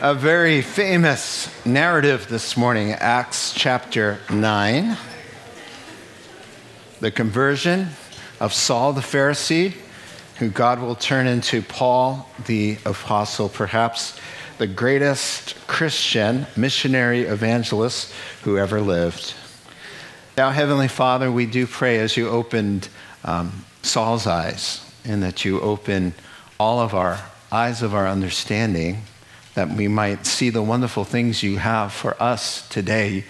a very famous narrative this morning, Acts chapter 9. The conversion of Saul the Pharisee, who God will turn into Paul the Apostle, perhaps the greatest Christian missionary evangelist who ever lived. Now, Heavenly Father, we do pray as you opened um, Saul's eyes and that you open all of our eyes of our understanding that we might see the wonderful things you have for us today.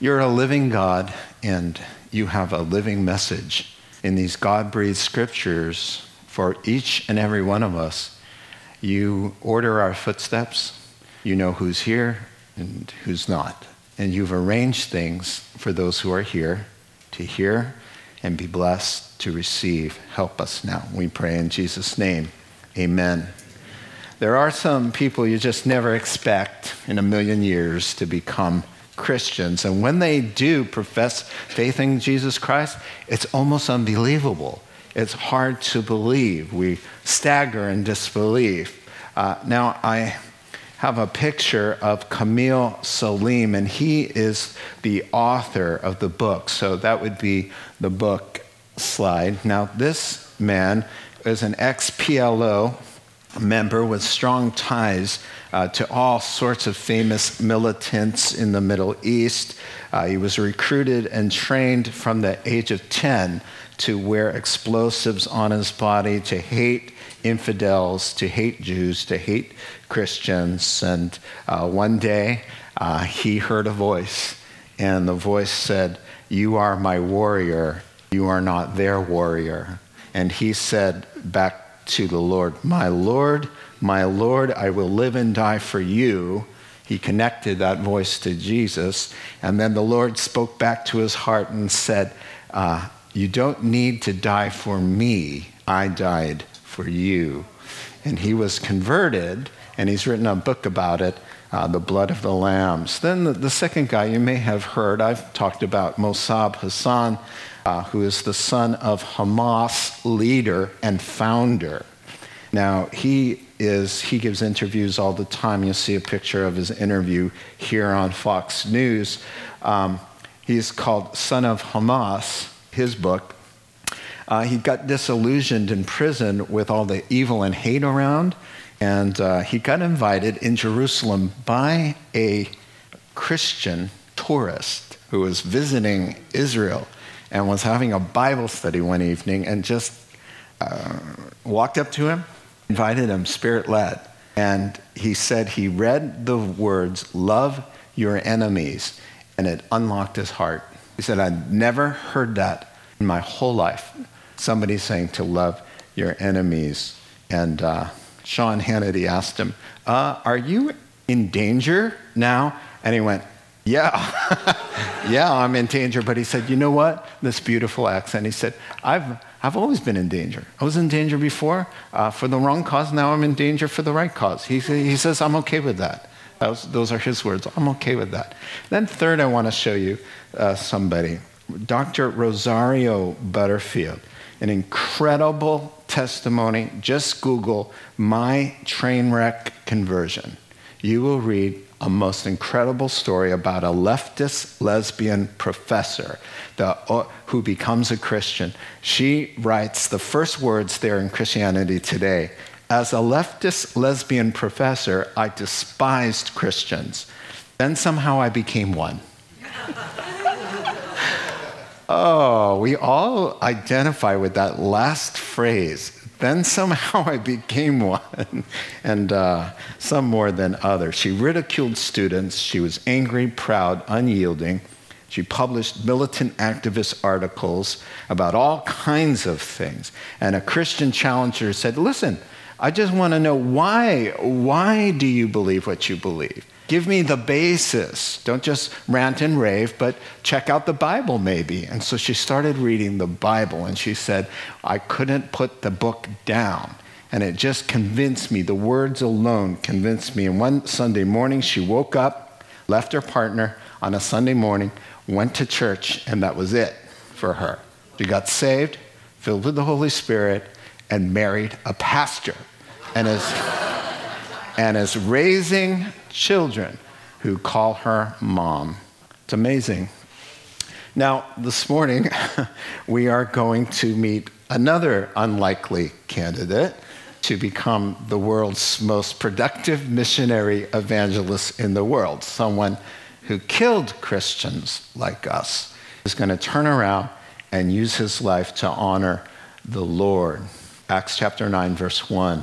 You're a living God and you have a living message in these God breathed scriptures for each and every one of us. You order our footsteps, you know who's here and who's not. And you've arranged things for those who are here to hear and be blessed to receive. Help us now. We pray in Jesus' name. Amen. There are some people you just never expect in a million years to become Christians. And when they do profess faith in Jesus Christ, it's almost unbelievable. It's hard to believe. We stagger in disbelief. Uh, now, I have a picture of Kamal Saleem, and he is the author of the book. So that would be the book slide. Now, this man is an ex PLO member with strong ties uh, to all sorts of famous militants in the Middle East. Uh, he was recruited and trained from the age of 10 to wear explosives on his body, to hate infidels, to hate Jews, to hate Christians. And uh, one day uh, he heard a voice, and the voice said, You are my warrior, you are not their warrior. And he said back to the Lord, My Lord, my Lord, I will live and die for you. He connected that voice to Jesus. And then the Lord spoke back to his heart and said, uh, You don't need to die for me. I died for you. And he was converted, and he's written a book about it. Uh, the blood of the lambs. Then the, the, second guy you may have heard, I've talked about Mossab Hassan uh, who is the son of Hamas leader and founder. Now, he is, he gives interviews all the time. You'll see a picture of his interview here on Fox News. Um, he's called Son of Hamas, his book. Uh, he got disillusioned in prison with all the evil and hate around, and uh, he got invited in Jerusalem by a Christian tourist who was visiting Israel and was having a Bible study one evening and just uh, walked up to him, invited him, spirit led. And he said he read the words, Love your enemies, and it unlocked his heart. He said, I'd never heard that in my whole life. Somebody saying to love your enemies. And uh, Sean Hannity asked him, uh, Are you in danger now? And he went, yeah, yeah, I'm in danger. But he said, You know what? This beautiful accent. He said, I've, I've always been in danger. I was in danger before uh, for the wrong cause. Now I'm in danger for the right cause. He, he says, I'm okay with that. Was, those are his words. I'm okay with that. Then, third, I want to show you uh, somebody Dr. Rosaria Butterfield, an incredible testimony. Just Google my train wreck conversion. You will read a most incredible story about a leftist lesbian professor the, uh, who becomes a Christian. She writes the first words there in Christianity Today As a leftist lesbian professor, I despised Christians. Then somehow I became one. oh, we all identify with that last phrase then somehow I became one, and uh, some more than others. She ridiculed students. She was angry, proud, unyielding. She published militant activist articles about all kinds of things. And a Christian challenger said, Listen, I just want to know why. Why do you believe what you believe? Give me the basis. Don't just rant and rave, but check out the Bible maybe. And so she started reading the Bible and she said, I couldn't put the book down. And it just convinced me, the words alone convinced me. And one Sunday morning, she woke up, left her partner on a Sunday morning, went to church, and that was it for her. She got saved, filled with the Holy Spirit, and married a pastor. And as and is raising children who call her mom. It's amazing. Now, this morning, we are going to meet another unlikely candidate to become the world's most productive missionary evangelist in the world, someone who killed Christians like us, is going to turn around and use his life to honor the Lord. Acts chapter 9, verse 1.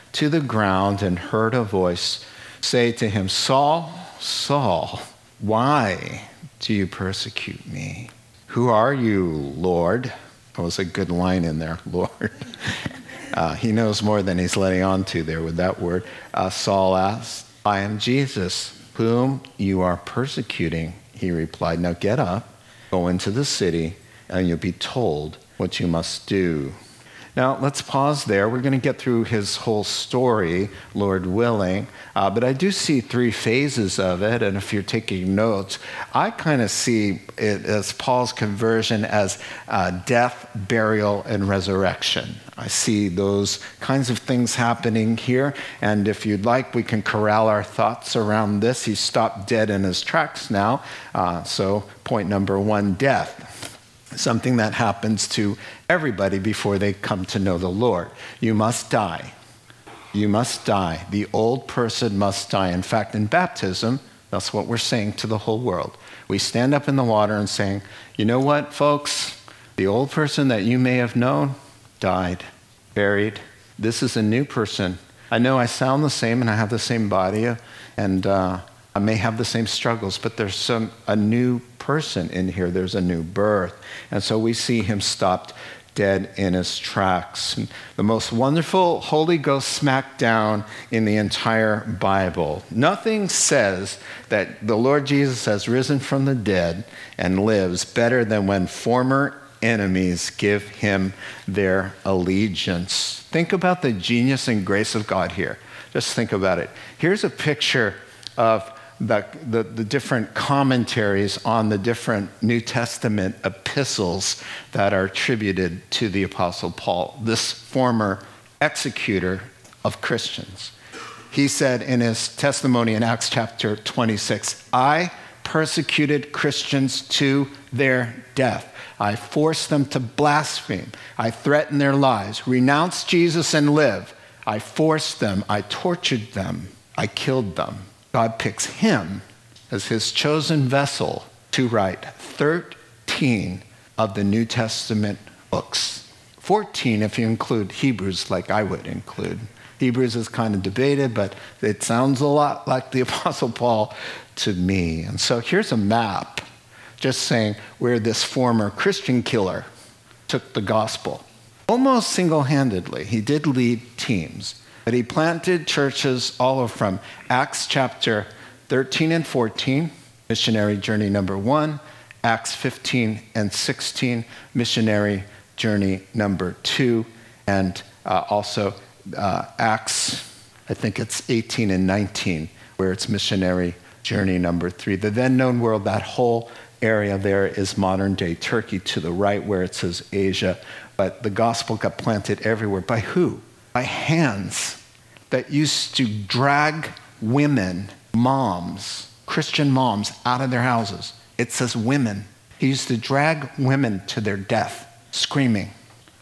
to the ground and heard a voice say to him, Saul, Saul, why do you persecute me? Who are you, Lord? That was a good line in there, Lord. Uh, he knows more than he's letting on to there with that word. Uh, Saul asked, I am Jesus, whom you are persecuting. He replied, Now get up, go into the city, and you'll be told what you must do. Now, let's pause there. We're going to get through his whole story, Lord willing. Uh, but I do see three phases of it. And if you're taking notes, I kind of see it as Paul's conversion as uh, death, burial, and resurrection. I see those kinds of things happening here. And if you'd like, we can corral our thoughts around this. He's stopped dead in his tracks now. Uh, so, point number one death something that happens to everybody before they come to know the Lord. You must die. You must die. The old person must die. In fact, in baptism, that's what we're saying to the whole world. We stand up in the water and saying, you know what, folks? The old person that you may have known died, buried. This is a new person. I know I sound the same and I have the same body, and uh, I may have the same struggles, but there's some, a new person in here. There's a new birth. And so we see him stopped dead in his tracks. The most wonderful Holy Ghost smackdown in the entire Bible. Nothing says that the Lord Jesus has risen from the dead and lives better than when former enemies give him their allegiance. Think about the genius and grace of God here. Just think about it. Here's a picture of the, the, the, different commentaries on the different New Testament epistles that are attributed to the Apostle Paul, this former executor of Christians. He said in his testimony in Acts chapter 26 I persecuted Christians to their death. I forced them to blaspheme. I threatened their lives. Renounce Jesus and live. I forced them. I tortured them. I killed them. God picks him as his chosen vessel to write 13 of the New Testament books. 14 if you include Hebrews, like I would include. Hebrews is kind of debated, but it sounds a lot like the Apostle Paul to me. And so here's a map just saying where this former Christian killer took the gospel. Almost single handedly, he did lead teams. But he planted churches all over from Acts chapter 13 and 14, missionary journey number one, Acts 15 and 16, missionary journey number two, and uh, also uh, Acts, I think it's 18 and 19, where it's missionary journey number three. The then known world, that whole area there is modern day Turkey to the right, where it says Asia. But the gospel got planted everywhere. By who? By hands that used to drag women, moms, Christian moms, out of their houses. It says women. He used to drag women to their death, screaming,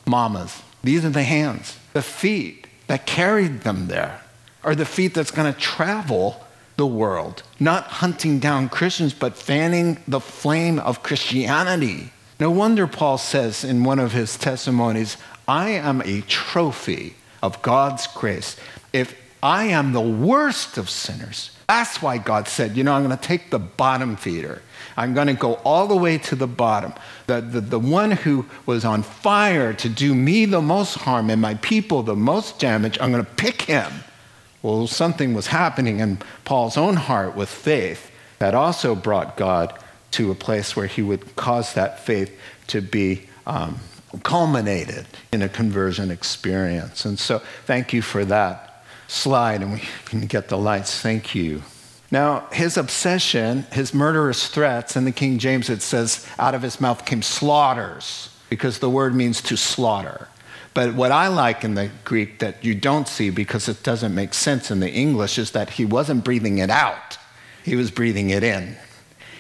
mamas. These are the hands. The feet that carried them there are the feet that's going to travel the world, not hunting down Christians, but fanning the flame of Christianity. No wonder Paul says in one of his testimonies, I am a trophy of God's grace. If I am the worst of sinners, that's why God said, you know, I'm going to take the bottom feeder. I'm going to go all the way to the bottom. The, the, the one who was on fire to do me the most harm and my people the most damage, I'm going to pick him Well, something was happening in Paul's own heart with faith that also brought God to a place where he would cause that faith to be um, culminated in a conversion experience. And so, thank you for that slide, and we can get the lights. Thank you. Now, his obsession, his murderous threats, in the King James it says, out of his mouth came slaughters, because the word means to slaughter. But what I like in the Greek that you don't see because it doesn't make sense in the English is that he wasn't breathing it out, he was breathing it in.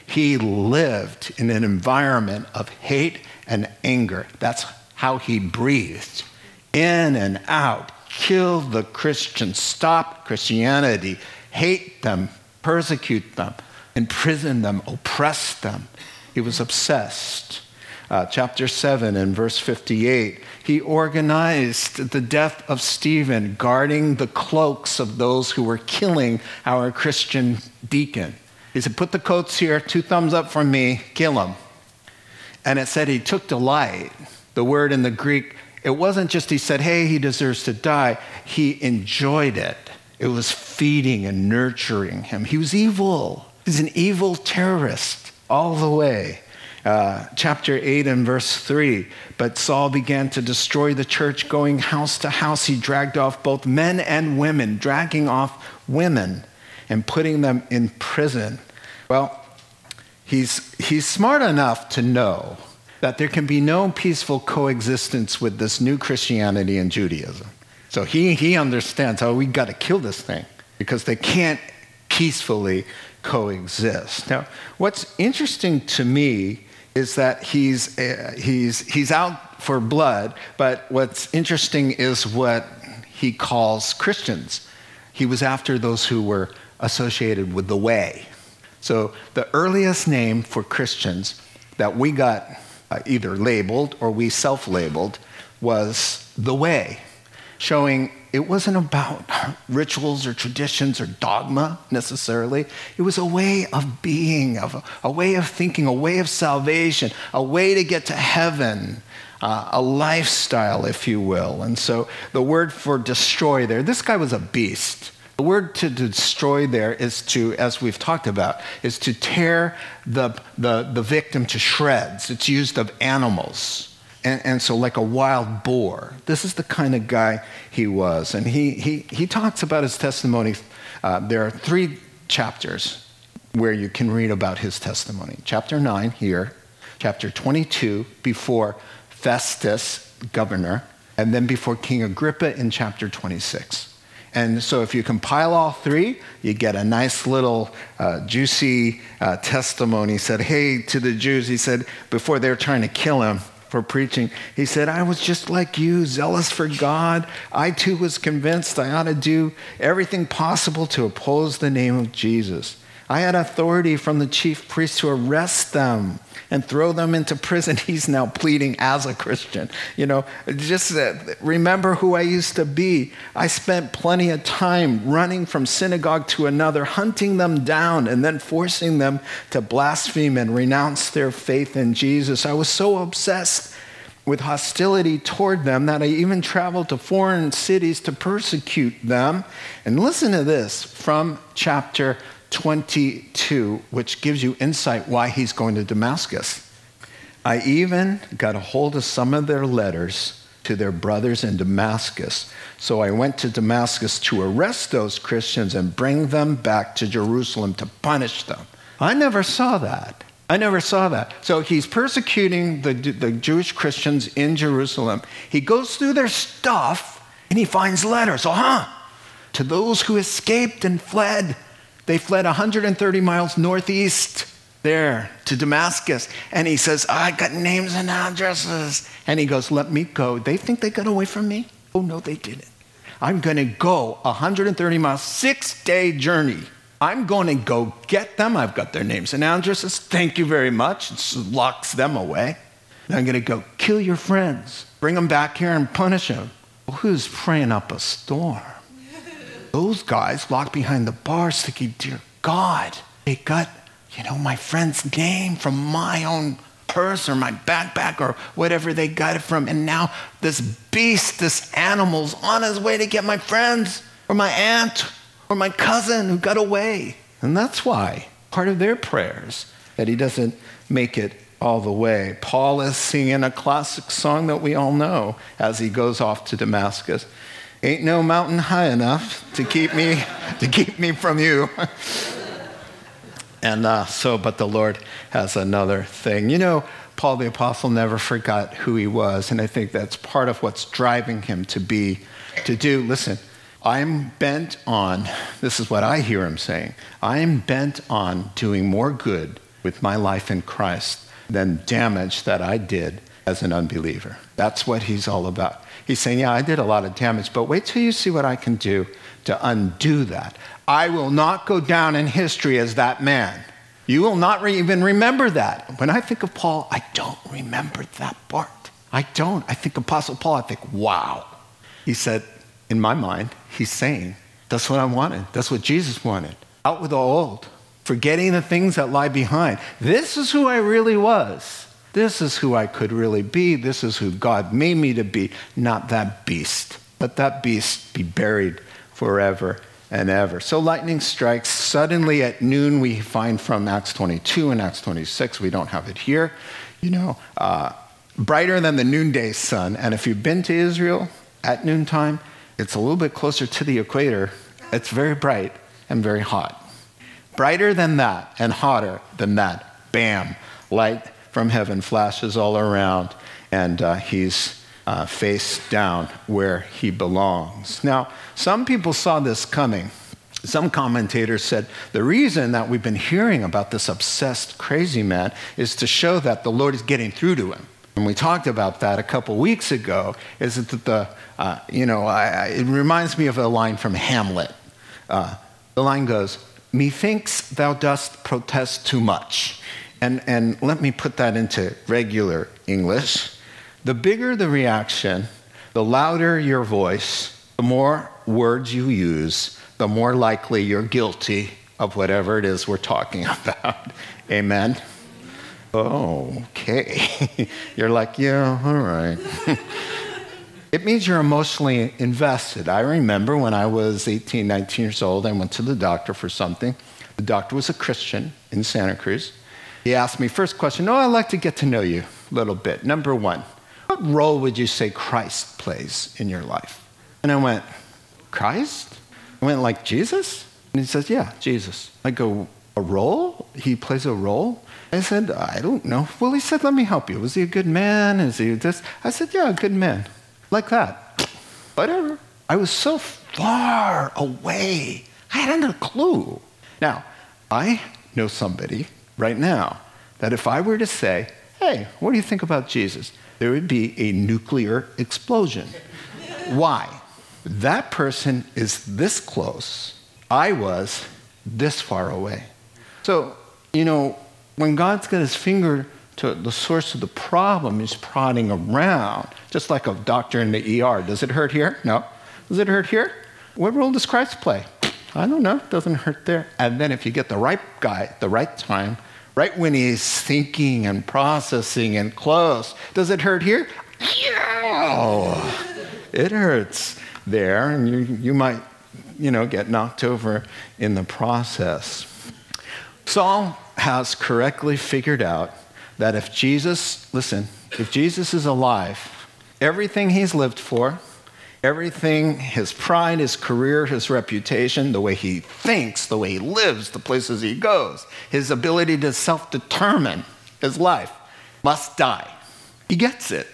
He lived in an environment of hate and anger. That's how he breathed in and out. Kill the Christians, stop Christianity, hate them, persecute them, imprison them, oppress them. He was obsessed. Uh, chapter 7 and verse 58, he organized the death of Stephen, guarding the cloaks of those who were killing our Christian deacon. He said, Put the coats here, two thumbs up from me, kill him. And it said he took delight. The word in the Greek, it wasn't just he said, Hey, he deserves to die. He enjoyed it. It was feeding and nurturing him. He was evil. He's an evil terrorist all the way. Uh, chapter 8 and verse 3. But Saul began to destroy the church, going house to house. He dragged off both men and women, dragging off women and putting them in prison. Well, he's, he's smart enough to know that there can be no peaceful coexistence with this new Christianity and Judaism. So he, he understands how we got to kill this thing because they can't peacefully coexist. Now, what's interesting to me is that he's, uh, he's, he's out for blood, but what's interesting is what he calls Christians. He was after those who were associated with the way. So the earliest name for Christians that we got uh, either labeled or we self labeled was the way showing it wasn't about rituals or traditions or dogma necessarily. It was a way of being, of a, a way of thinking, a way of salvation, a way to get to heaven, uh, a lifestyle, if you will. And so the word for destroy there, this guy was a beast. The word to destroy there is to, as we've talked about, is to tear the, the, the victim to shreds. It's used of animals. And, and, so, like a wild boar, this is the kind of guy he was. And he, he, he talks about his testimony. Uh, there are three chapters where you can read about his testimony. Chapter 9 here, chapter 22 before Festus, governor, and then before King Agrippa in chapter 26. And so, if you compile all three, you get a nice little uh, juicy uh, testimony. He said, Hey, to the Jews, he said, before they're trying to kill him, for preaching. He said, I was just like you, zealous for God. I too was convinced I ought to do everything possible to oppose the name of Jesus. I had authority from the chief priests to arrest them and throw them into prison. He's now pleading as a Christian. You know, just uh, remember who I used to be. I spent plenty of time running from synagogue to another, hunting them down and then forcing them to blaspheme and renounce their faith in Jesus. I was so obsessed with hostility toward them that I even traveled to foreign cities to persecute them. And listen to this from chapter 22, which gives you insight why he's going to Damascus. I even got a hold of some of their letters to their brothers in Damascus. So I went to Damascus to arrest those Christians and bring them back to Jerusalem to punish them. I never saw that. I never saw that. So he's persecuting the, the Jewish Christians in Jerusalem. He goes through their stuff and he finds letters. Oh, huh? To those who escaped and fled they fled 130 miles northeast there to Damascus. And he says, oh, I got names and addresses. And he goes, Let me go. They think they got away from me? Oh, no, they didn't. I'm going to go 130 miles, six day journey. I'm going to go get them. I've got their names and addresses. Thank you very much. It locks them away. And I'm going to go kill your friends, bring them back here and punish them. Well, who's praying up a storm? Those guys locked behind the bars thinking, dear God, they got, you know, my friend's name from my own purse or my backpack or whatever they got it from. And now this beast, this animal's on his way to get my friends. or my aunt or my cousin who got away. And that's why part of their prayers that he doesn't make it all the way. Paul is singing a classic song that we all know as he goes off to Damascus. Ain't no mountain high enough to keep me to keep me from you. and uh, so, but the Lord has another thing. You know, Paul the apostle never forgot who he was, and I think that's part of what's driving him to be to do. Listen, I'm bent on. This is what I hear him saying. I am bent on doing more good with my life in Christ than damage that I did as an unbeliever. That's what he's all about. He's saying, Yeah, I did a lot of damage, but wait till you see what I can do to undo that. I will not go down in history as that man. You will not re- even remember that. When I think of Paul, I don't remember that part. I don't. I think Apostle Paul, I think, wow. He said, in my mind, he's saying, that's what I wanted. That's what Jesus wanted. Out with the old forgetting the things that lie behind. This is who I really was. This is who I could really be. This is who God made me to be, not that beast. Let that beast be buried forever and ever. So lightning strikes suddenly at noon. We find from Acts 22 and Acts 26. We don't have it here. You know, uh, brighter than the noonday sun. And if you've been to Israel at noontime, it's a little bit closer to the equator. It's very bright and very hot brighter than that and hotter than that. Bam, light from heaven flashes all around, and uh, he's uh, face down where he belongs. Now, some people saw this coming. Some commentators said the reason that we've been hearing about this obsessed crazy man is to show that the Lord is getting through to him. And we talked about that a couple weeks ago. Is that the, uh, you know, I, it reminds me of a line from Hamlet. Uh, the line goes, Methinks thou dost protest too much. And, and let me put that into regular English. The bigger the reaction, the louder your voice, the more words you use, the more likely you're guilty of whatever it is we're talking about. Amen? Oh, okay. you're like, yeah, all right. It means you're emotionally invested. I remember when I was 18, 19 years old, I went to the doctor for something. The doctor was a Christian in Santa Cruz. He asked me, first question, Oh, I'd like to get to know you a little bit. Number one, what role would you say Christ plays in your life? And I went, Christ? I went, like Jesus? And he says, Yeah, Jesus. I go, A role? He plays a role? I said, I don't know. Well, he said, Let me help you. Was he a good man? Is he this? I said, Yeah, a good man like that. Whatever. I was so far away. I hadn't a clue. Now, I know somebody right now that if I were to say, hey, what do you think about Jesus? There would be a nuclear explosion. Why? That person is this close. I was this far away. So, you know, when God's got his finger to the source of the problem he's prodding around, just like a doctor in the ER. Does it hurt here? No. Does it hurt here? What role does Christ play? I don't know. It Doesn't hurt there. And then if you get the right guy at the right time, right when he's thinking and processing and close, does it hurt here? Yeah. It hurts there, and you, you might, you know, get knocked over in the process. Saul has correctly figured out that if Jesus, listen, if Jesus is alive, everything he's lived for, everything, his pride, his career, his reputation, the way he thinks, the way he lives, the places he goes, his ability to self determine his life must die. He gets it.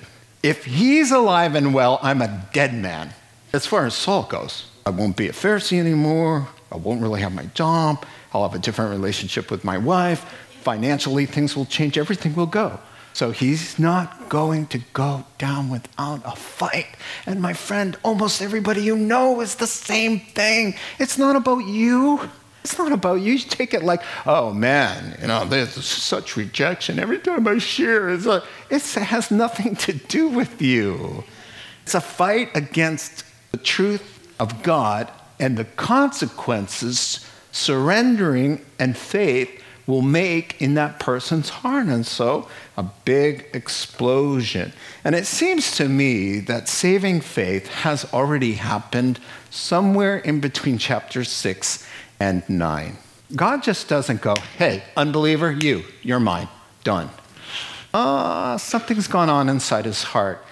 If he's alive and well, I'm a dead man. As far as Saul goes, I won't be a Pharisee anymore. I won't really have my job. I'll have a different relationship with my wife financially, things will change, everything will go. So he's not going to go down without a fight. And my friend, almost everybody you know is the same thing. It's not about you. It's not about you. You take it like, oh man, you know, there's such rejection. Every time I share, it's a, it has nothing to do with you. It's a fight against the truth of God and the consequences, surrendering and faith will make in that person's heart. And so a big explosion. And it seems to me that saving faith has already happened somewhere in between chapter 6 and 9. God just doesn't go, hey, unbeliever, you, you're mine, done. Uh, something's gone on inside his heart.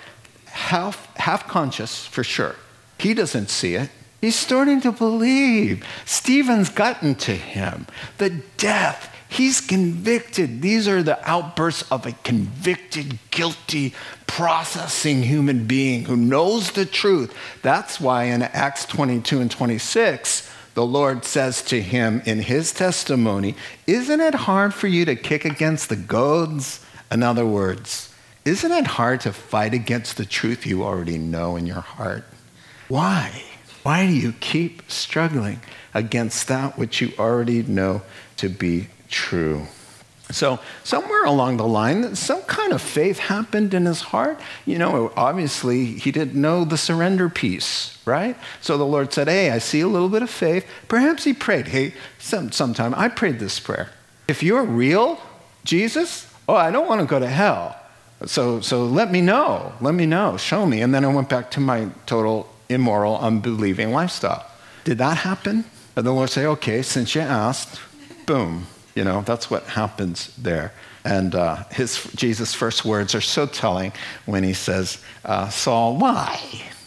Half, half conscious, for sure. He doesn't see it. He's starting to believe. Stephen's gotten to him. The death, he's convicted. These are the outbursts of a convicted, guilty, processing human being who knows the truth. That's why in Acts 22 and 26, the Lord says to him in his testimony, Isn't it hard for you to kick against the goads? In other words, isn't it hard to fight against the truth you already know in your heart? Why? Why do you keep struggling against that which you already know to be true? So, somewhere along the line, some kind of faith happened in his heart. You know, obviously, he didn't know the surrender piece, right? So the Lord said, Hey, I see a little bit of faith. Perhaps he prayed, Hey, some, sometime I prayed this prayer. If you're real, Jesus, oh, I don't want to go to hell. So, so let me know. Let me know. Show me. And then I went back to my total immoral, unbelieving lifestyle. Did that happen? And the Lord say, okay, since you asked, boom. You know, that's what happens there. And uh, his, Jesus' first words are so telling when he says, uh, Saul, why?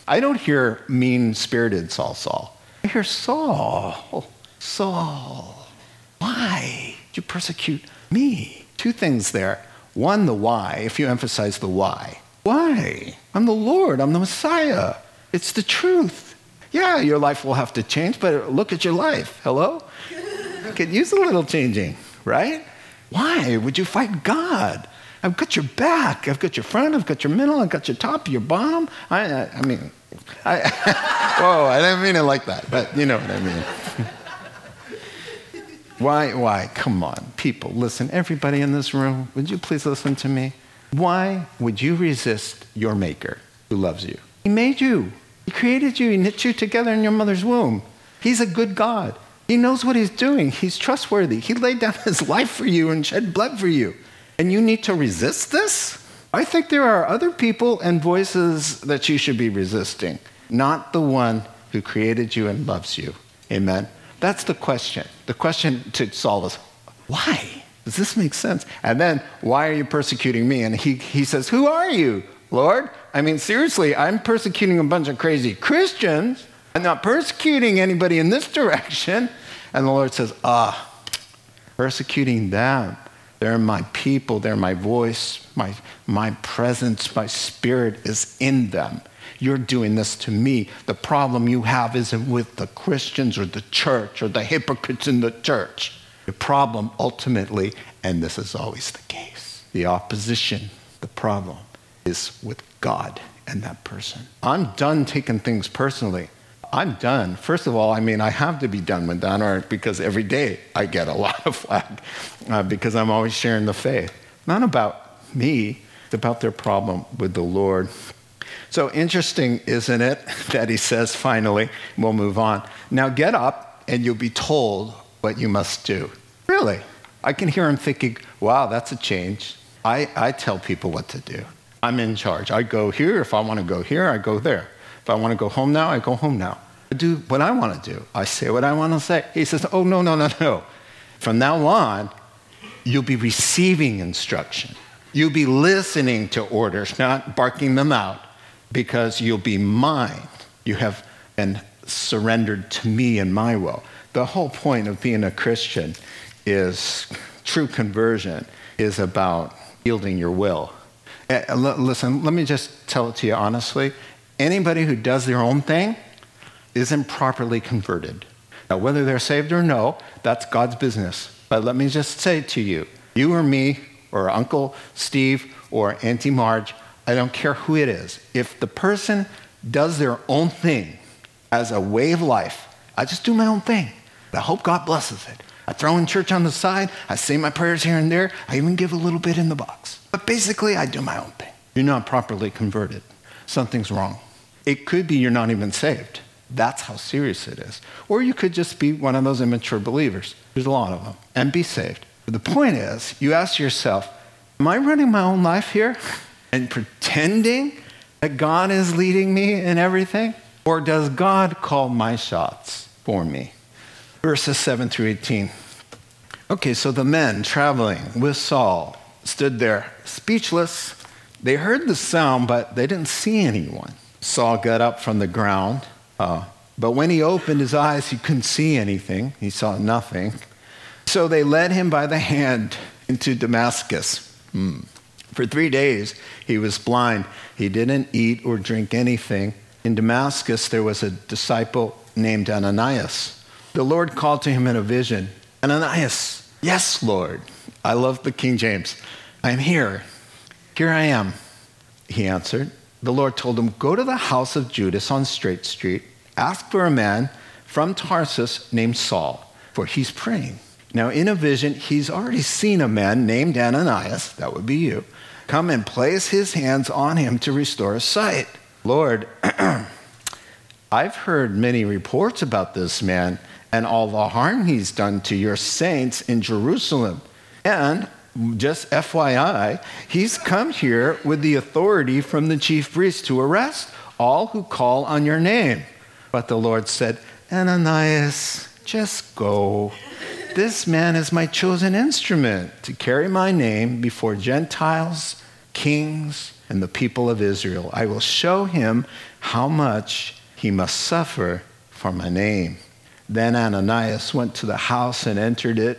I don't hear mean spirited Saul, Saul. I hear Saul, Saul, why did you persecute me? Two things there. One, the why, if you emphasize the why. Why? I'm the Lord, I'm the Messiah. It's the truth. Yeah, your life will have to change, but look at your life. Hello? Could use a little changing, right? Why would you fight God? I've got your back. I've got your front. I've got your middle. I've got your top, your bottom. I, I, I mean, I, whoa, I didn't mean it like that, but you know what I mean. why, why? Come on, people, listen. Everybody in this room, would you please listen to me? Why would you resist your maker who loves you? He made you. He created you. He knit you together in your mother's womb. He's a good God. He knows what he's doing. He's trustworthy. He laid down his life for you and shed blood for you. And you need to resist this? I think there are other people and voices that you should be resisting, not the one who created you and loves you. Amen? That's the question. The question to solve is why? Does this make sense? And then, why are you persecuting me? And he, he says, Who are you? Lord, I mean, seriously, I'm persecuting a bunch of crazy Christians. I'm not persecuting anybody in this direction. And the Lord says, Ah, persecuting them. They're my people, they're my voice, my, my presence, my spirit is in them. You're doing this to me. The problem you have isn't with the Christians or the church or the hypocrites in the church. The problem ultimately, and this is always the case, the opposition, the problem is with God and that person. I'm done taking things personally. I'm done. First of all, I mean, I have to be done with that, or because every day I get a lot of flack uh, because I'm always sharing the faith. Not about me, it's about their problem with the Lord. So interesting, isn't it, that he says finally, we'll move on. Now get up and you'll be told what you must do. Really? I can hear him thinking, wow, that's a change. I, I tell people what to do. I'm in charge. I go here. If I want to go here, I go there. If I want to go home now, I go home now. I do what I want to do. I say what I want to say. He says, Oh, no, no, no, no. From now on, you'll be receiving instruction. You'll be listening to orders, not barking them out, because you'll be mine. You have been surrendered to me and my will. The whole point of being a Christian is true conversion is about yielding your will uh, listen, let me just tell it to you honestly. Anybody who does their own thing isn't properly converted. Now, whether they're saved or no, that's God's business. But let me just say to you, you or me, or Uncle Steve, or Auntie Marge, I don't care who it is. If the person does their own thing as a way of life, I just do my own thing. I hope God blesses it. I throw in church on the side. I say my prayers here and there. I even give a little bit in the box. But basically, I do my own thing. You're not properly converted. Something's wrong. It could be you're not even saved. That's how serious it is. Or you could just be one of those immature believers. There's a lot of them. And be saved. But the point is, you ask yourself, am I running my own life here and pretending that God is leading me in everything? Or does God call my shots for me? Verses 7 through 18. Okay, so the men traveling with Saul stood there speechless. They heard the sound, but they didn't see anyone. Saul got up from the ground, uh, but when he opened his eyes, he couldn't see anything. He saw nothing. So they led him by the hand into Damascus. Hmm. For three days, he was blind. He didn't eat or drink anything. In Damascus, there was a disciple named Ananias. The Lord called to him in a vision Ananias, yes, Lord. I love the King James. I am here. Here I am, he answered. The Lord told him, Go to the house of Judas on Straight Street, ask for a man from Tarsus named Saul, for he's praying. Now, in a vision, he's already seen a man named Ananias, that would be you, come and place his hands on him to restore his sight. Lord, I've heard many reports about this man and all the harm he's done to your saints in Jerusalem. And just FYI, he's come here with the authority from the chief priest to arrest all who call on your name. But the Lord said, Ananias, just go. This man is my chosen instrument to carry my name before Gentiles, kings, and the people of Israel. I will show him how much he must suffer for my name. Then Ananias went to the house and entered it.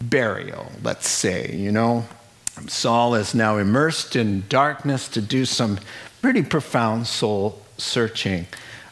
burial, let's say. You know, Saul is now immersed in darkness to do some pretty profound soul searching.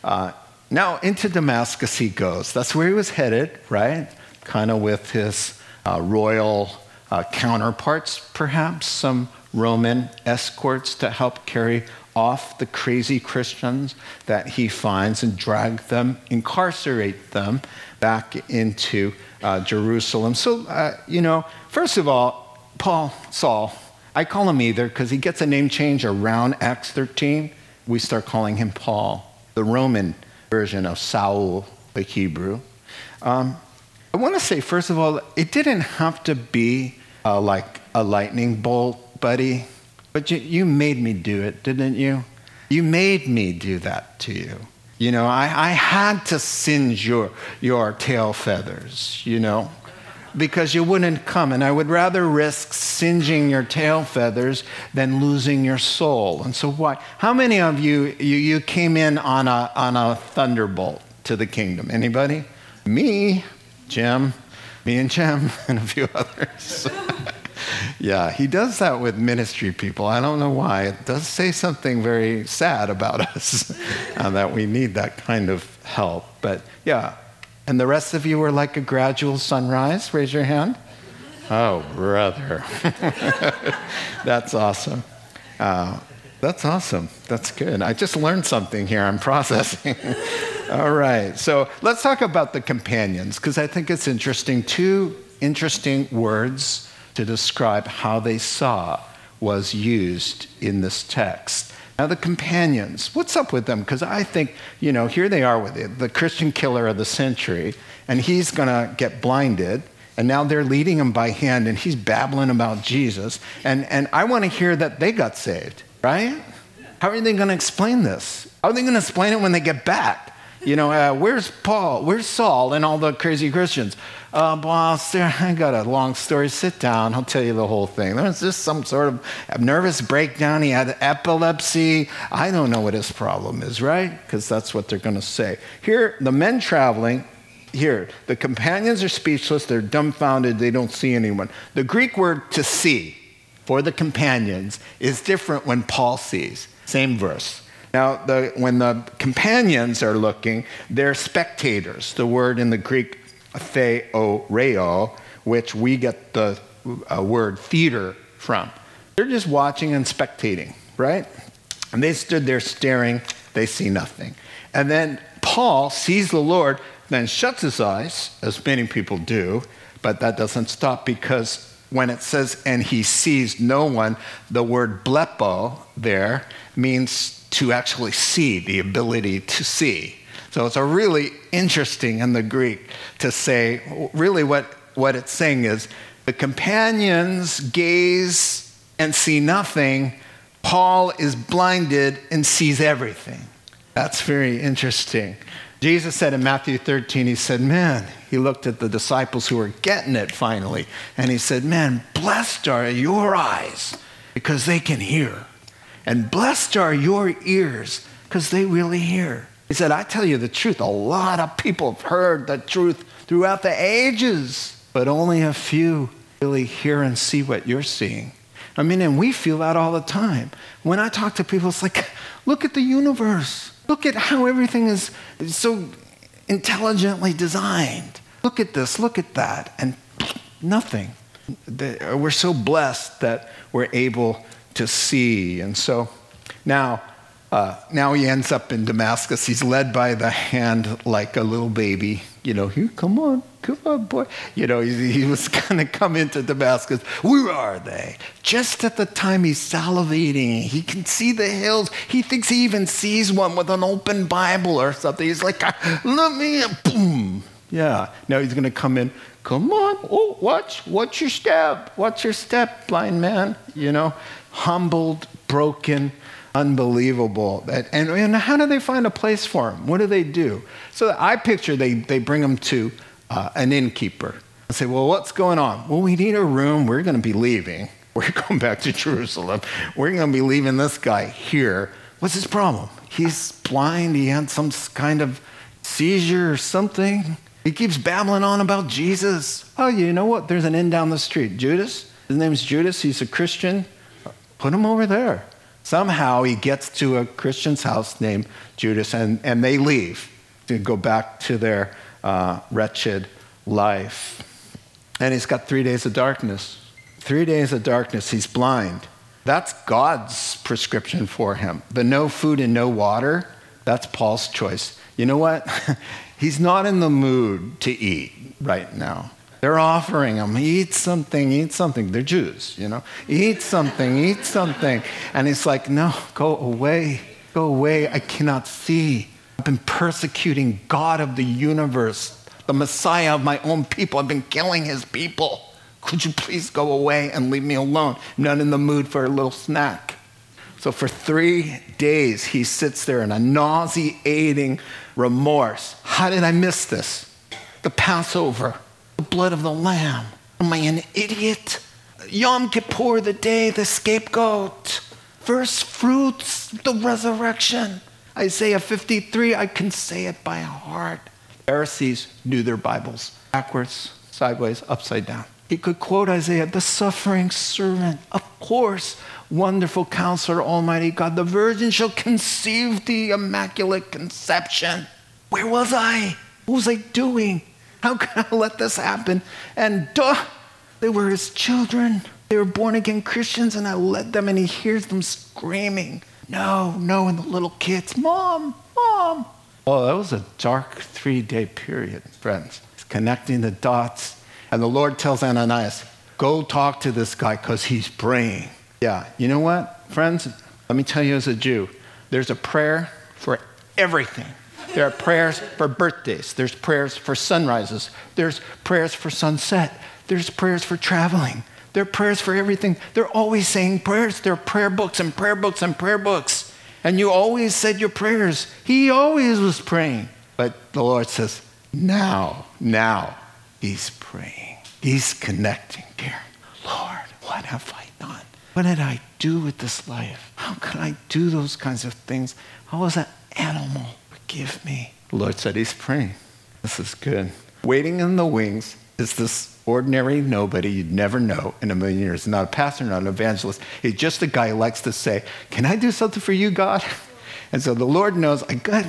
Uh, now, into Damascus he goes. That's where he was headed, right? Kind of with his uh, royal uh, counterparts, perhaps, some Roman escorts to help carry off the crazy Christians that he finds and drag them, incarcerate them back into uh, Jerusalem. So, uh, you know, first of all, Paul, Saul, I call him either because he gets a name change around Acts 13. We start calling him Paul, the Roman version of Saul, the Hebrew. Um, I want to say, first of all, it didn't have to be uh, like a lightning bolt, buddy, but you, you made me do it, didn't you? You made me do that to you. You know, I, I had to singe your, your tail feathers, you know, because you wouldn't come. And I would rather risk singeing your tail feathers than losing your soul. And so, why? How many of you, you, you came in on a, on a thunderbolt to the kingdom? Anybody? Me, Jim, me and Jim, and a few others. yeah, he does that with ministry people. I don't know why. It does say something very sad about us uh, that we need that kind of help. But yeah, and the rest of you are like a gradual sunrise. Raise your hand. Oh, brother. That's awesome. Uh, that's awesome. That's good. I just learned something here. I'm processing. All right. So let's talk about the companions because I think it's interesting. Two interesting words to describe how they saw was used in this text. Now, the companions, what's up with them? Because I think, you know, here they are with it, the Christian killer of the century, and he's going to get blinded. And now they're leading him by hand, and he's babbling about Jesus. And, and I want to hear that they got saved, right? How are they going to explain this? How are they going to explain it when they get back? You know, uh, where's Paul? Where's Saul and all the crazy Christians? Uh, boss, I got a long story. Sit down. I'll tell you the whole thing. There was just some sort of nervous breakdown. He had epilepsy. I don't know what his problem is, right? Because that's what they're going to say. Here, the men traveling, here, the companions are speechless. They're dumbfounded. They don't see anyone. The Greek word to see for the companions is different when Paul sees. Same verse. Now, the, when the companions are looking, they're spectators. The word in the Greek, theoreo, which we get the uh, word theater from? They're just watching and spectating, right? And they stood there staring, they see nothing. And then Paul sees the Lord, then shuts his eyes, as many people do, but that doesn't stop because when it says, and he sees no one, the word blepo there means to actually see, the ability to see. So it's a really interesting in the Greek to say, really what, what it's saying is the companions gaze and see nothing. Paul is blinded and sees everything. That's very interesting. Jesus said in Matthew 13, he said, Man, he looked at the disciples who were getting it finally, and he said, Man, blessed are your eyes because they can hear, and blessed are your ears because they really hear. He said, I tell you the truth, a lot of people have heard the truth throughout the ages, but only a few really hear and see what you're seeing. I mean, and we feel that all the time. When I talk to people, it's like, look at the universe. Look at how everything is so intelligently designed. Look at this, look at that, and nothing. We're so blessed that we're able to see. And so now, uh, now he ends up in Damascus. He's led by the hand like a little baby. You know, here, come on, come on, boy. You know, he, he was going to come into Damascus. Where are they? Just at the time he's salivating, he can see the hills. He thinks he even sees one with an open Bible or something. He's like, let me, boom. Yeah. Now he's going to come in. Come on. Oh, watch. Watch your step. Watch your step, blind man. You know, humbled, broken unbelievable. And, and how do they find a place for him? What do they do? So I picture they, they bring him to uh, an innkeeper. I say, well, what's going on? Well, we need a room. We're going to be leaving. We're going back to Jerusalem. We're going to be leaving this guy here. What's his problem? He's blind. He had some kind of seizure or something. He keeps babbling on about Jesus. Oh, you know what? There's an inn down the street. Judas. His name's Judas. He's a Christian. Put him over there. Somehow he gets to a Christian's house named Judas, and, and they leave to go back to their uh, wretched life. And he's got three days of darkness. Three days of darkness, he's blind. That's God's prescription for him. The no food and no water, that's Paul's choice. You know what? he's not in the mood to eat right now. They're offering him, eat something, eat something. They're Jews, you know. Eat something, eat something. And he's like, no, go away, go away. I cannot see. I've been persecuting God of the universe, the Messiah of my own people. I've been killing his people. Could you please go away and leave me alone? I'm not in the mood for a little snack. So for three days, he sits there in a nauseating remorse. How did I miss this? The Passover the blood of the lamb. Am I an idiot? Yom Kippur, the day, the scapegoat. First fruits, the resurrection. Isaiah 53, I can say it by heart. Pharisees knew their Bibles backwards, sideways, upside down. He could quote Isaiah, the suffering servant. Of course, wonderful counselor, almighty God, the virgin shall conceive the immaculate conception. Where was I? What was I doing? How can I let this happen? And duh, they were his children. They were born again Christians, and I led them, and he hears them screaming, No, no, and the little kids, Mom, Mom. Oh, that was a dark three day period, friends. He's connecting the dots. And the Lord tells Ananias, Go talk to this guy because he's praying. Yeah, you know what, friends? Let me tell you as a Jew, there's a prayer for everything. There are prayers for birthdays. There's prayers for sunrises. There's prayers for sunset. There's prayers for traveling. There are prayers for everything. They're always saying prayers. There are prayer books and prayer books and prayer books. And you always said your prayers. He always was praying. But the Lord says, now, now, he's praying. He's connecting dear. Lord, what have I done? What did I do with this life? How can I do those kinds of things? I was an animal. Give me. The Lord said he's praying. This is good. Waiting in the wings is this ordinary nobody you'd never know in a million years. Not a pastor, not an evangelist. He's just a guy who likes to say, Can I do something for you, God? And so the Lord knows, I, got,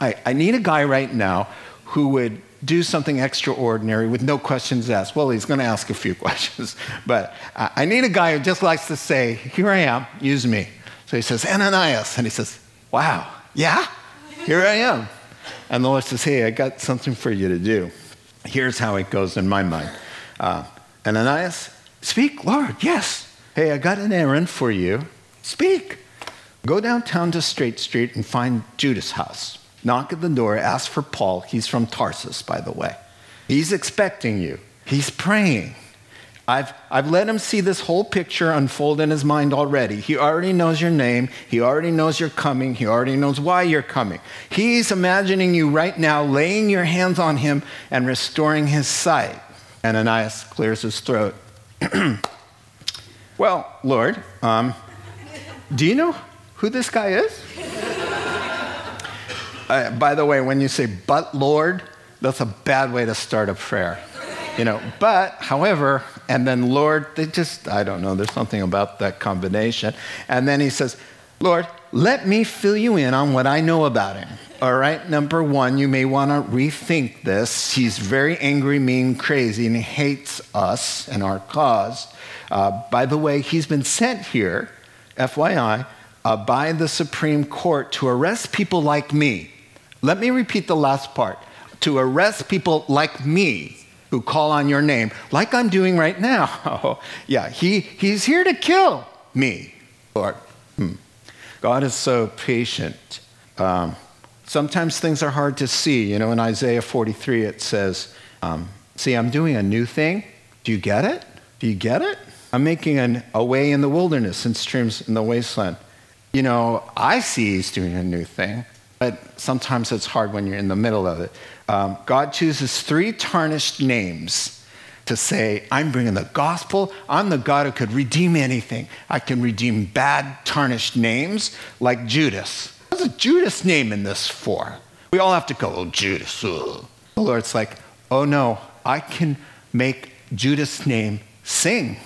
I, I need a guy right now who would do something extraordinary with no questions asked. Well, he's going to ask a few questions, but I need a guy who just likes to say, Here I am, use me. So he says, Ananias. And he says, Wow, yeah, here I am. And the Lord says, Hey, I got something for you to do. Here's how it goes in my mind uh, Ananias, speak, Lord, yes. Hey, I got an errand for you. Speak. Go downtown to Straight Street and find Judas' house. Knock at the door, ask for Paul. He's from Tarsus, by the way. He's expecting you, he's praying. I've, I've let him see this whole picture unfold in his mind already. He already knows your name. He already knows you're coming. He already knows why you're coming. He's imagining you right now laying your hands on him and restoring his sight. And Ananias clears his throat. well, Lord, um, do you know who this guy is? uh, by the way, when you say, but Lord, that's a bad way to start a prayer. You know, but, however, and then Lord, they just, I don't know, there's something about that combination. And then he says, Lord, let me fill you in on what I know about him. All right, number one, you may want to rethink this. He's very angry, mean, crazy, and he hates us and our cause. Uh, by the way, he's been sent here, FYI, uh, by the Supreme Court to arrest people like me. Let me repeat the last part to arrest people like me who call on your name, like I'm doing right now. yeah, he, he's here to kill me, Lord. Hmm. God is so patient. Um, sometimes things are hard to see. You know, in Isaiah 43, it says, um, See, I'm doing a new thing. Do you get it? Do you get it? I'm making an, a way in the wilderness and streams in the wasteland. You know, I see he's doing a new thing, but sometimes it's hard when you're in the middle of it. Um, God chooses three tarnished names to say, I'm bringing the gospel. I'm the God who could redeem anything. I can redeem bad, tarnished names like Judas. What's a Judas name in this for? We all have to go, oh, Judas. Ugh. The Lord's like, oh no, I can make Judas' name sing.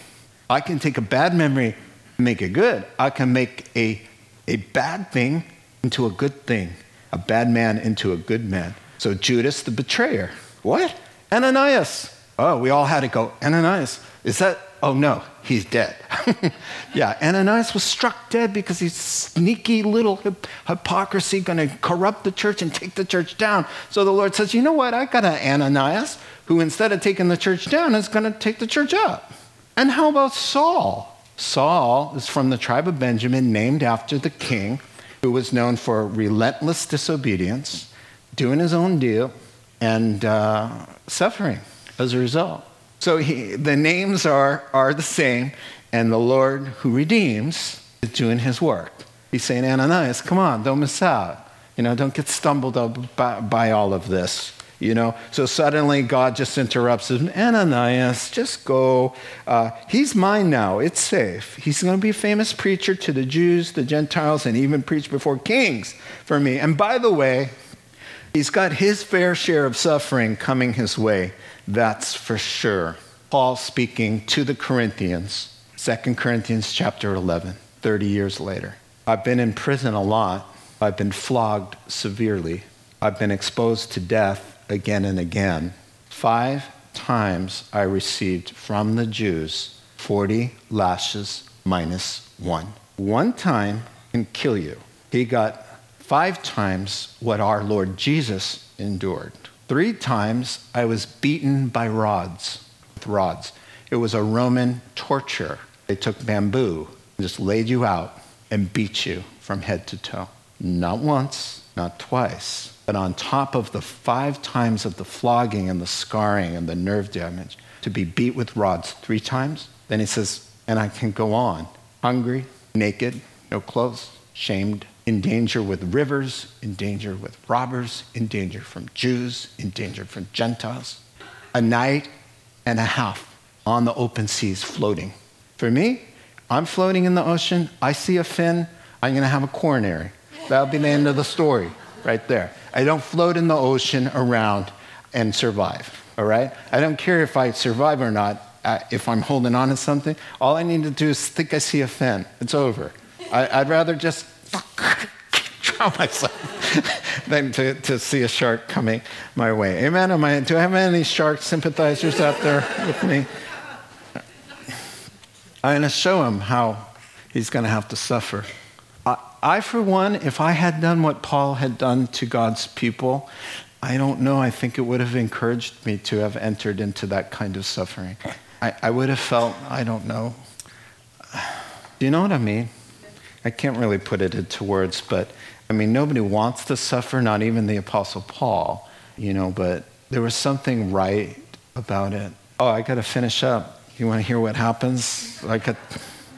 I can take a bad memory and make it good. I can make a, a bad thing into a good thing, a bad man into a good man. So Judas, the betrayer. What? Ananias. Oh, we all had to go, Ananias. Is that? Oh no, he's dead. yeah, Ananias was struck dead because he's sneaky little hypocrisy going to corrupt the church and take the church down. So the Lord says, you know what? I got an Ananias who instead of taking the church down is going to take the church up. And how about Saul? Saul is from the tribe of Benjamin, named after the king who was known for relentless disobedience, doing his own deal, and uh, suffering as a result. So he, the names are, are the same, and the Lord who redeems is doing his work. He's saying, Ananias, come on, don't miss out. You know, don't get stumbled up by, by all of this you know so suddenly god just interrupts him ananias just go uh, he's mine now it's safe he's going to be a famous preacher to the jews the gentiles and even preach before kings for me and by the way he's got his fair share of suffering coming his way that's for sure paul speaking to the corinthians 2 corinthians chapter 11 30 years later i've been in prison a lot i've been flogged severely i've been exposed to death again and again. Five times I received from the Jews 40 lashes minus one. One time can kill you. He got five times what our Lord Jesus endured. Three times I was beaten by rods, with rods. It was a Roman torture. They took bamboo, just laid you out, and beat you from head to toe. Not once, not twice, but on top of the five times of the flogging and the scarring and the nerve damage, to be beat with rods three times, then he says, and I can go on hungry, naked, no clothes, shamed, in danger with rivers, in danger with robbers, in danger from Jews, in danger from Gentiles. A night and a half on the open seas floating. For me, I'm floating in the ocean. I see a fin. I'm going to have a coronary. That'll be the end of the story right there. I don't float in the ocean around and survive, all right? I don't care if I survive or not, uh, if I'm holding on to something. All I need to do is think I see a fin. It's over. I, would rather just drown myself. than to, to see a shark coming my way. Amen? Am I, do I have any shark sympathizers out there with me? I'm going to show him how he's going to have to suffer. I, I, for one, if I had done what Paul had done to God's people, I don't know. I think it would have encouraged me to have entered into that kind of suffering. I, I would have felt, I don't know. Do you know what I mean? I can't really put it into words, but I mean, nobody wants to suffer, not even the Apostle Paul, you know, but there was something right about it. Oh, I got to finish up. You want to hear what happens? I got,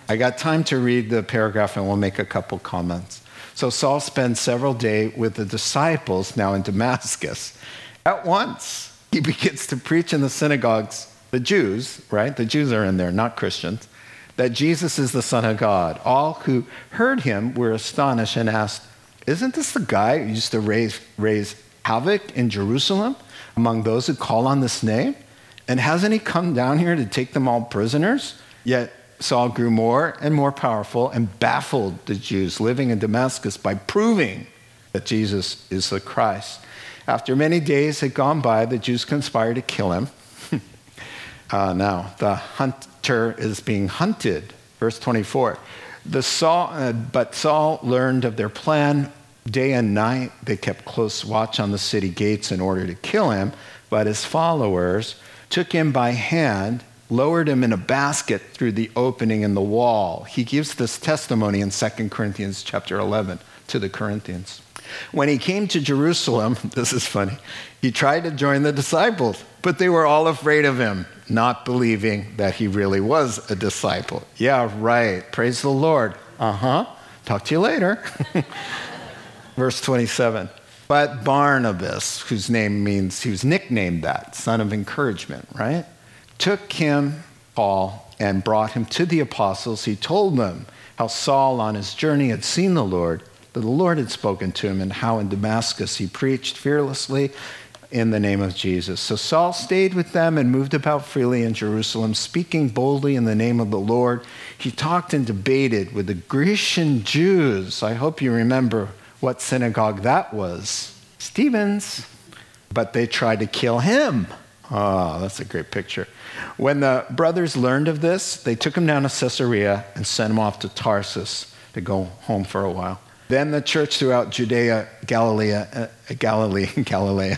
I got time to read the paragraph and we'll make a couple comments. So Saul spends several days with the disciples now in Damascus. At once, he begins to preach in the synagogues, the Jews, right? The Jews are in there, not Christians, that Jesus is the Son of God. All who heard him were astonished and asked, Isn't this the guy who used to raise, raise havoc in Jerusalem among those who call on this name? And hasn't he come down here to take them all prisoners? Yet Saul grew more and more powerful and baffled the Jews living in Damascus by proving that Jesus is the Christ. After many days had gone by, the Jews conspired to kill him. uh, now, the hunter is being hunted. Verse 24. Saul, uh, but Saul learned of their plan. Day and night, they kept close watch on the city gates in order to kill him. But his followers, took him by hand, lowered him in a basket through the opening in the wall. He gives this testimony in 2 Corinthians chapter 11 to the Corinthians. When he came to Jerusalem, this is funny, he tried to join the disciples, but they were all afraid of him, not believing that he really was a disciple. Yeah, right. Praise the Lord. Uh huh. Talk to you later. Verse 27. But Barnabas, whose name means, he was nicknamed that, son of encouragement, right? Took him, Paul, and brought him to the apostles. He told them how Saul on his journey had seen the Lord, that the Lord had spoken to him, and how in Damascus he preached fearlessly in the name of Jesus. So Saul stayed with them and moved about freely in Jerusalem, speaking boldly in the name of the Lord. He talked and debated with the Grecian Jews. I hope you remember what synagogue that was Stephen's. But they tried to kill him. Oh, that's a great picture. When the brothers learned of this, they took him down to Caesarea and sent him off to Tarsus to go home for a while. Then the church throughout Judea, Galilee, uh, Galilee, Galilee,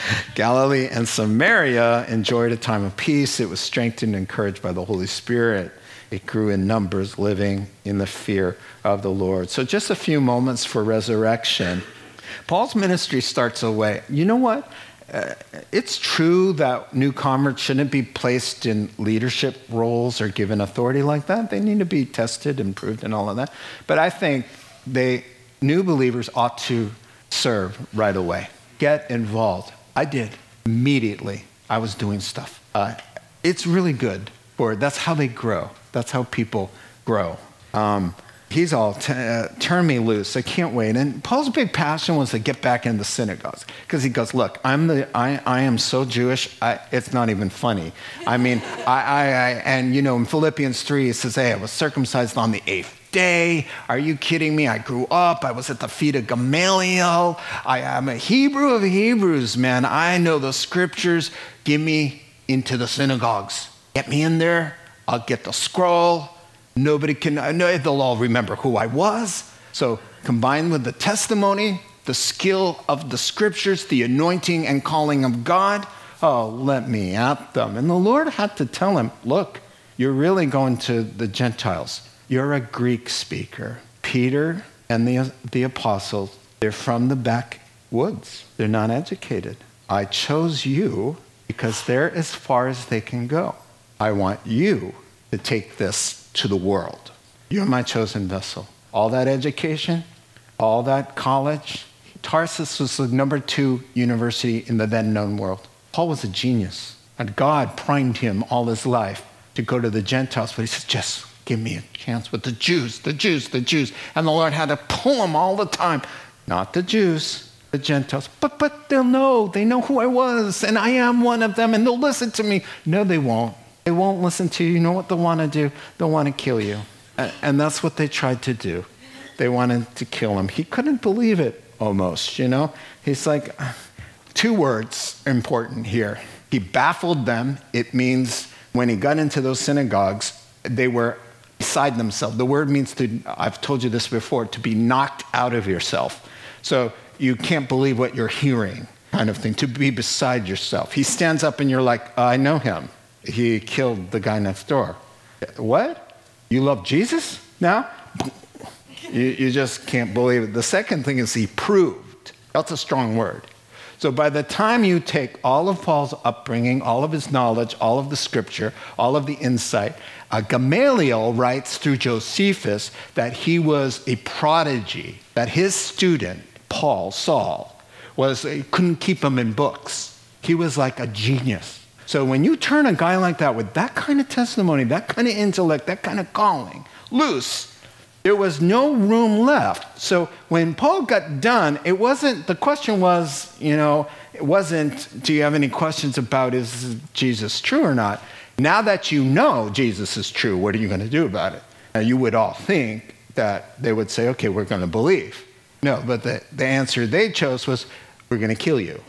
Galilee, and Samaria enjoyed a time of peace. It was strengthened and encouraged by the Holy Spirit. It grew in numbers, living in the fear of the Lord. So, just a few moments for resurrection. Paul's ministry starts away. You know what? Uh, it's true that newcomers shouldn't be placed in leadership roles or given authority like that. They need to be tested and proved and all of that. But I think they, new believers ought to serve right away. Get involved. I did immediately. I was doing stuff. Uh, it's really good for that's how they grow. That's how people grow. Um, he's all, t- uh, turn me loose. I can't wait. And Paul's big passion was to get back into the synagogues because he goes, look, I'm the, I, I am so Jewish, I, it's not even funny. I mean, I, I, I, and you know, in Philippians 3, it says, hey, I was circumcised on the eighth day. Are you kidding me? I grew up. I was at the feet of Gamaliel. I am a Hebrew of Hebrews, man. I know the scriptures. Give me into the synagogues. Get me in there. I'll get the scroll. Nobody can, know, they'll all remember who I was. So, combined with the testimony, the skill of the scriptures, the anointing and calling of God, oh, let me at them. And the Lord had to tell him, look, you're really going to the Gentiles. You're a Greek speaker. Peter and the, the apostles, they're from the backwoods. They're not educated. I chose you because they're as far as they can go. I want you to take this to the world. You're my chosen vessel. All that education, all that college. Tarsus was the number two university in the then known world. Paul was a genius, and God primed him all his life to go to the Gentiles, but he said, just give me a chance with the Jews, the Jews, the Jews. And the Lord had to pull them all the time. Not the Jews, the Gentiles. But, but they'll know. They know who I was, and I am one of them, and they'll listen to me. No, they won't. They won't listen to you. You know what they'll want to do? They'll want to kill you. And that's what they tried to do. they wanted to kill him. He couldn't believe it almost, you know? He's like, two words important here. He baffled them. It means when he got into those synagogues, they were beside themselves. The word means to, I've told you this before, to be knocked out of yourself. So you can't believe what you're hearing, kind of thing, to be beside yourself. He stands up and you're like, I know him. He killed the guy next door. What? You love Jesus now? You, you just can't believe it. The second thing is he proved. That's a strong word. So by the time you take all of Paul's upbringing, all of his knowledge, all of the scripture, all of the insight, uh, Gamaliel writes through Josephus that he was a prodigy, that his student, Paul, Saul, was couldn't keep him in books. He was like a genius. So when you turn a guy like that with that kind of testimony, that kind of intellect, that kind of calling loose, there was no room left. So when Paul got done, it wasn't, the question was, you know, it wasn't, do you have any questions about is Jesus true or not? Now that you know Jesus is true, what are you going to do about it? Now, you would all think that they would say, okay, we're going to believe. No, but the, the answer they chose was, we're going to kill you.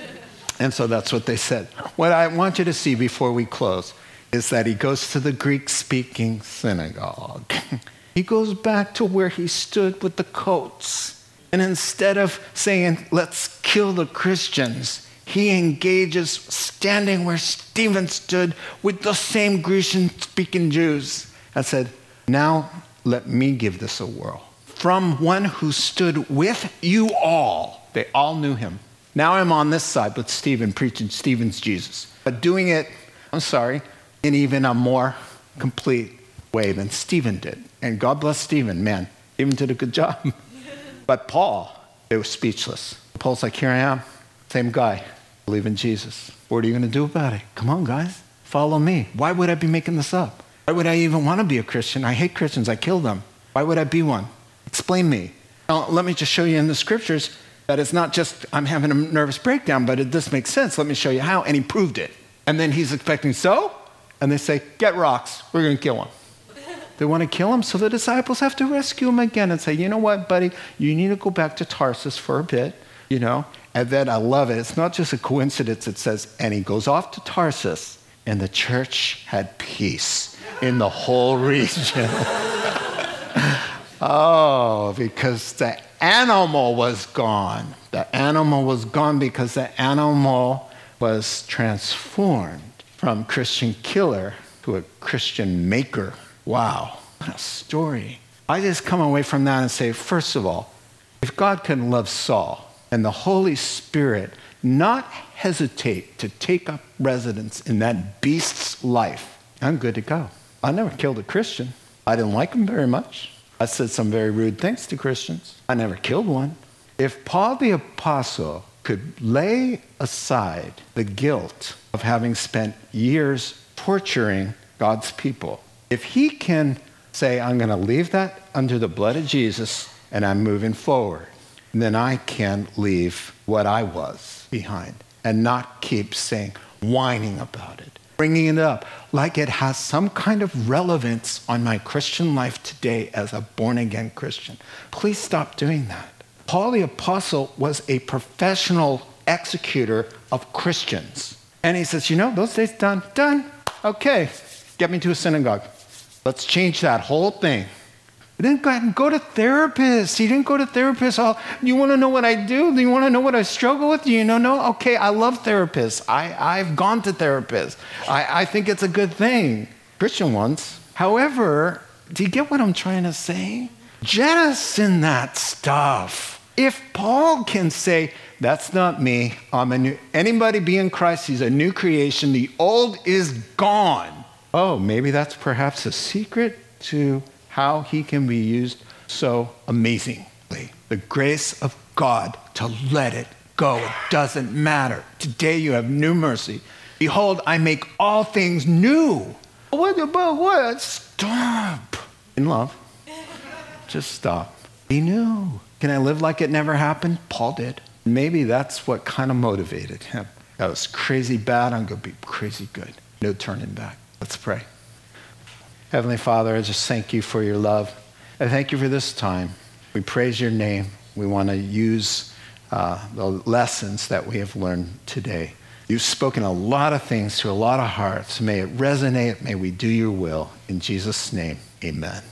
and so that's what they said. What I want you to see before we close is that he goes to the Greek speaking synagogue. he goes back to where he stood with the coats. And instead of saying, let's kill the Christians, he engages standing where Stephen stood with the same Grecian speaking Jews and said, Now let me give this a whirl. From one who stood with you all, they all knew him. Now I'm on this side with Stephen, preaching Stephen's Jesus, but doing it, I'm sorry, in even a more complete way than Stephen did. And God bless Stephen, man, Stephen did a good job. but Paul, they were speechless. Paul's like, Here I am, same guy, Believe in Jesus. What are you going to do about it? Come on, guys. Follow me. Why would I be making this up? Why would I even want to be a Christian? I hate Christians. I kill them. Why would I be one? Explain me. Now, let me just show you in the scriptures that it's not just I'm having a nervous breakdown, but it does make sense. Let me show you how. And he proved it. And then he's expecting, so? And they say, get rocks. We're going to kill him. They want to kill him, so the disciples have to rescue him again and say, you know what, buddy, you need to go back to Tarsus for a bit, you know, and then I love it. It's not just a coincidence. It says, and he goes off to Tarsus, and the church had peace in the whole region. oh, because the animal was gone. The animal was gone because the animal was transformed from Christian killer to a Christian maker. Wow, what a story. I just come away from that and say, first of all, if God can love Saul, and the Holy Spirit not hesitate to take up residence in that beast's life, I'm good to go. I never killed a Christian. I didn't like him very much. I said some very rude things to Christians. I never killed one. If Paul the Apostle could lay aside the guilt of having spent years torturing God's people, if he can say, I'm going to leave that under the blood of Jesus and I'm moving forward, then I can leave what I was behind and not keep saying, whining about it, bringing it up like it has some kind of relevance on my Christian life today as a born again Christian. Please stop doing that. Paul the Apostle was a professional executor of Christians. And he says, You know, those days done, done. Okay, get me to a synagogue. Let's change that whole thing. He didn't go, go to therapists. He didn't go to therapists. Oh, you want to know what I do? Do you want to know what I struggle with? Do you know? No? Okay, I love therapists. I, I've gone to therapists. I, I think it's a good thing. Christian ones. However, do you get what I'm trying to say? Jettison that stuff. If Paul can say, that's not me. I'm a new, anybody be in Christ, he's a new creation. The old is gone. Oh, maybe that's perhaps a secret to how he can be used so amazingly. The grace of God to let it go. It doesn't matter. Today you have new mercy. Behold, I make all things new. What about what? Stop. In love. Just stop. Be new. Can I live like it never happened? Paul did. Maybe that's what kind of motivated him. That was crazy bad. I'm going to be crazy good. No turning back. Let's pray. Heavenly Father, I just thank you for your love. I thank you for this time. We praise your name. We want to use uh, the lessons that we have learned today. You've spoken a lot of things to a lot of hearts. May it resonate. May we do your will. In Jesus' name, amen.